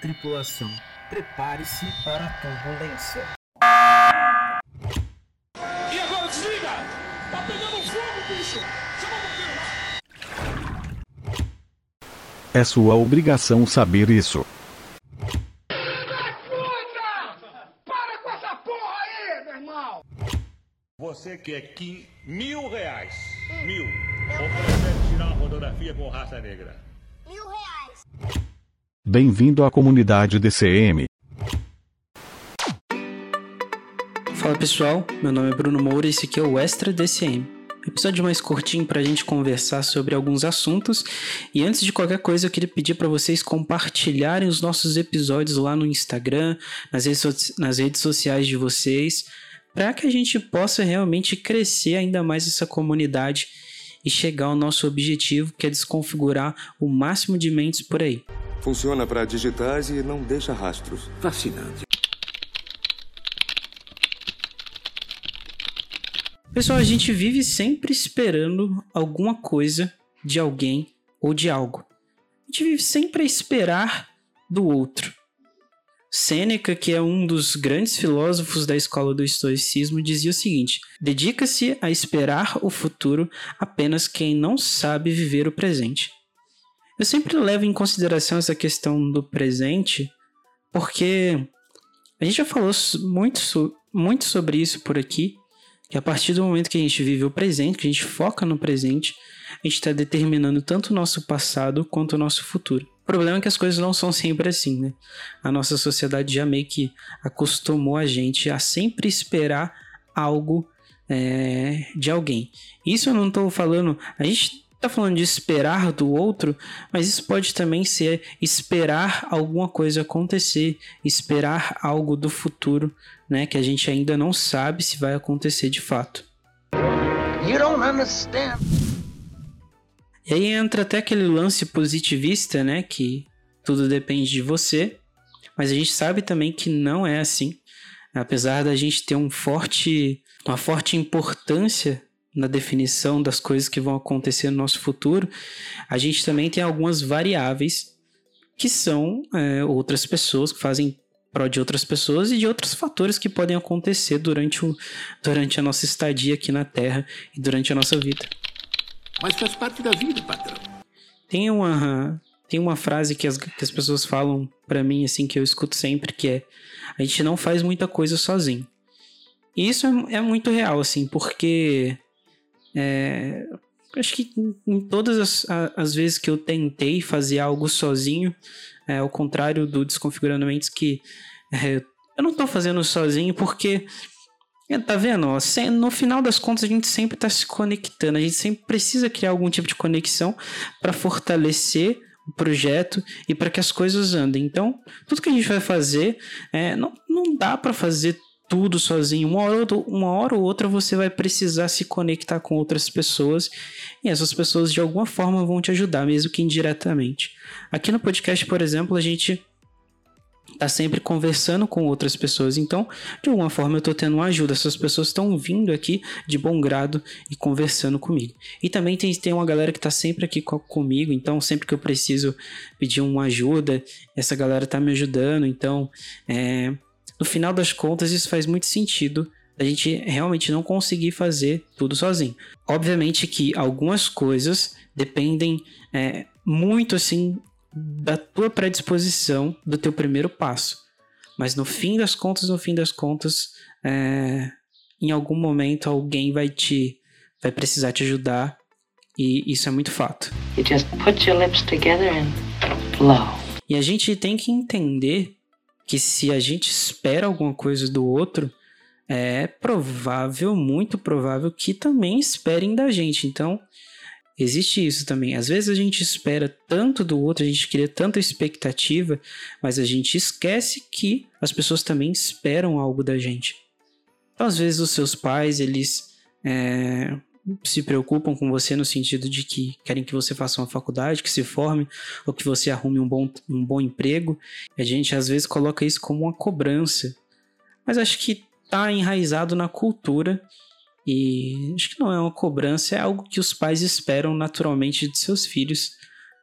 Tripulação, prepare-se para a turbulência. E agora desliga! Tá pegando fogo, bicho! Chama o bombeiro lá! É sua obrigação saber isso. Puta! Para com essa porra aí, meu irmão! Você quer que mil reais? Mil. Ou prefere tirar uma fotografia com raça negra? Bem-vindo à comunidade DCM. Fala pessoal, meu nome é Bruno Moura e esse aqui é o Extra DCM. Episódio mais curtinho para a gente conversar sobre alguns assuntos. E antes de qualquer coisa, eu queria pedir para vocês compartilharem os nossos episódios lá no Instagram, nas redes, nas redes sociais de vocês, para que a gente possa realmente crescer ainda mais essa comunidade e chegar ao nosso objetivo, que é desconfigurar o máximo de mentes por aí. Funciona para digitais e não deixa rastros. Fascinante. Pessoal, a gente vive sempre esperando alguma coisa de alguém ou de algo. A gente vive sempre a esperar do outro. Sêneca, que é um dos grandes filósofos da escola do estoicismo, dizia o seguinte: dedica-se a esperar o futuro apenas quem não sabe viver o presente. Eu sempre levo em consideração essa questão do presente, porque a gente já falou muito, muito sobre isso por aqui, que a partir do momento que a gente vive o presente, que a gente foca no presente, a gente está determinando tanto o nosso passado quanto o nosso futuro. O problema é que as coisas não são sempre assim, né? A nossa sociedade já meio que acostumou a gente a sempre esperar algo é, de alguém. Isso eu não estou falando. A gente está falando de esperar do outro, mas isso pode também ser esperar alguma coisa acontecer, esperar algo do futuro, né? Que a gente ainda não sabe se vai acontecer de fato. You don't understand. E aí entra até aquele lance positivista, né? Que tudo depende de você. Mas a gente sabe também que não é assim. Apesar da gente ter um forte, uma forte importância na definição das coisas que vão acontecer no nosso futuro, a gente também tem algumas variáveis que são é, outras pessoas que fazem pró de outras pessoas e de outros fatores que podem acontecer durante, o, durante a nossa estadia aqui na Terra e durante a nossa vida. Mas faz parte da vida, patrão. Tem uma, tem uma frase que as, que as pessoas falam pra mim, assim, que eu escuto sempre, que é: a gente não faz muita coisa sozinho. E isso é, é muito real, assim, porque. É, acho que em, todas as, as vezes que eu tentei fazer algo sozinho, é, ao contrário do Desconfigurando Mentes, que é, eu não tô fazendo sozinho porque. É, Tá vendo? No final das contas, a gente sempre tá se conectando. A gente sempre precisa criar algum tipo de conexão para fortalecer o projeto e para que as coisas andem. Então, tudo que a gente vai fazer, é, não, não dá para fazer tudo sozinho. Uma hora, ou uma hora ou outra você vai precisar se conectar com outras pessoas e essas pessoas de alguma forma vão te ajudar, mesmo que indiretamente. Aqui no podcast, por exemplo, a gente tá sempre conversando com outras pessoas. Então, de alguma forma eu tô tendo uma ajuda. Essas pessoas estão vindo aqui de bom grado e conversando comigo. E também tem, tem uma galera que tá sempre aqui co- comigo, então sempre que eu preciso pedir uma ajuda, essa galera tá me ajudando. Então, é, no final das contas, isso faz muito sentido. A gente realmente não conseguir fazer tudo sozinho. Obviamente que algumas coisas dependem é, muito assim da tua predisposição, do teu primeiro passo. Mas no fim das contas, no fim das contas, é, em algum momento alguém vai te vai precisar te ajudar e isso é muito fato. You just put your lips together and blow. E a gente tem que entender que se a gente espera alguma coisa do outro, é provável, muito provável que também esperem da gente. Então, existe isso também. Às vezes a gente espera tanto do outro, a gente cria tanta expectativa, mas a gente esquece que as pessoas também esperam algo da gente. Então, às vezes, os seus pais, eles é, se preocupam com você no sentido de que querem que você faça uma faculdade, que se forme, ou que você arrume um bom, um bom emprego. A gente às vezes coloca isso como uma cobrança. Mas acho que tá enraizado na cultura e acho que não é uma cobrança, é algo que os pais esperam naturalmente de seus filhos,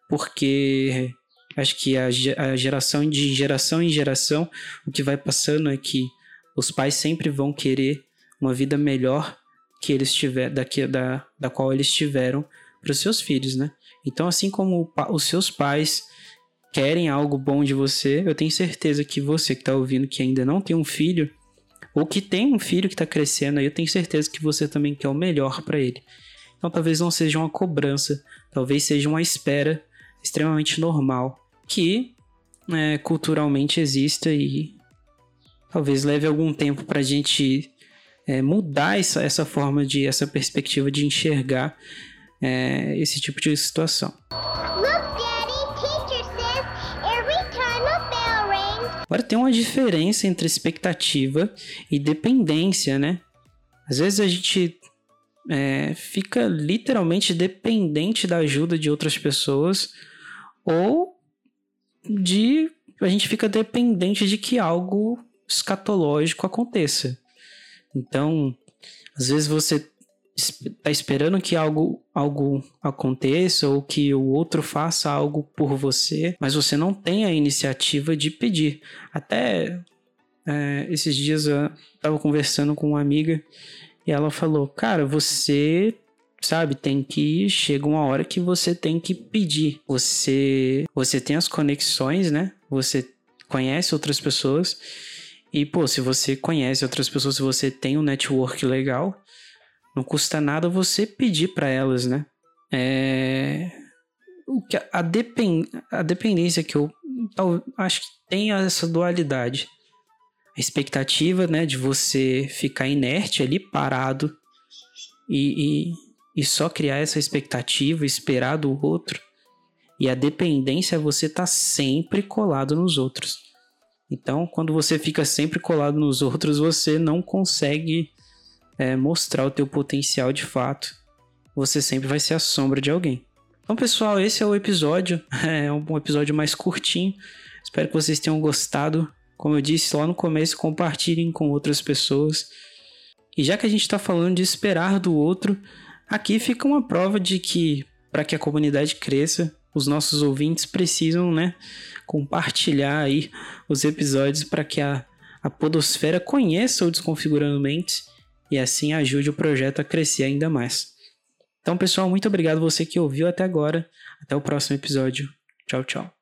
porque Acho que a, a geração de geração em geração, o que vai passando é que os pais sempre vão querer uma vida melhor que eles tiver, da, da, da qual eles tiveram para os seus filhos, né? Então, assim como os seus pais querem algo bom de você, eu tenho certeza que você que está ouvindo que ainda não tem um filho, ou que tem um filho que está crescendo, eu tenho certeza que você também quer o melhor para ele. Então, talvez não seja uma cobrança, talvez seja uma espera extremamente normal que é, culturalmente exista e talvez leve algum tempo para a gente é, mudar essa, essa forma de, essa perspectiva de enxergar é, esse tipo de situação. Agora tem uma diferença entre expectativa e dependência, né? Às vezes a gente é, fica literalmente dependente da ajuda de outras pessoas ou de a gente fica dependente de que algo escatológico aconteça. Então, às vezes você está esperando que algo, algo aconteça ou que o outro faça algo por você, mas você não tem a iniciativa de pedir. Até é, esses dias eu estava conversando com uma amiga e ela falou: Cara, você sabe, tem que chega uma hora que você tem que pedir. Você você tem as conexões, né? Você conhece outras pessoas. E pô, se você conhece outras pessoas, se você tem um network legal, não custa nada você pedir para elas, né? É o que a, depend, a dependência que eu acho que tem essa dualidade a expectativa né, de você ficar inerte ali, parado, e, e, e só criar essa expectativa, esperar do outro. E a dependência é você estar tá sempre colado nos outros. Então, quando você fica sempre colado nos outros, você não consegue é, mostrar o teu potencial de fato. Você sempre vai ser a sombra de alguém. Então, pessoal, esse é o episódio. É um episódio mais curtinho. Espero que vocês tenham gostado. Como eu disse lá no começo, compartilhem com outras pessoas. E já que a gente está falando de esperar do outro, aqui fica uma prova de que para que a comunidade cresça, os nossos ouvintes precisam, né, compartilhar aí os episódios para que a, a podosfera conheça o Desconfigurando Mentes e assim ajude o projeto a crescer ainda mais. Então, pessoal, muito obrigado você que ouviu até agora. Até o próximo episódio. Tchau, tchau.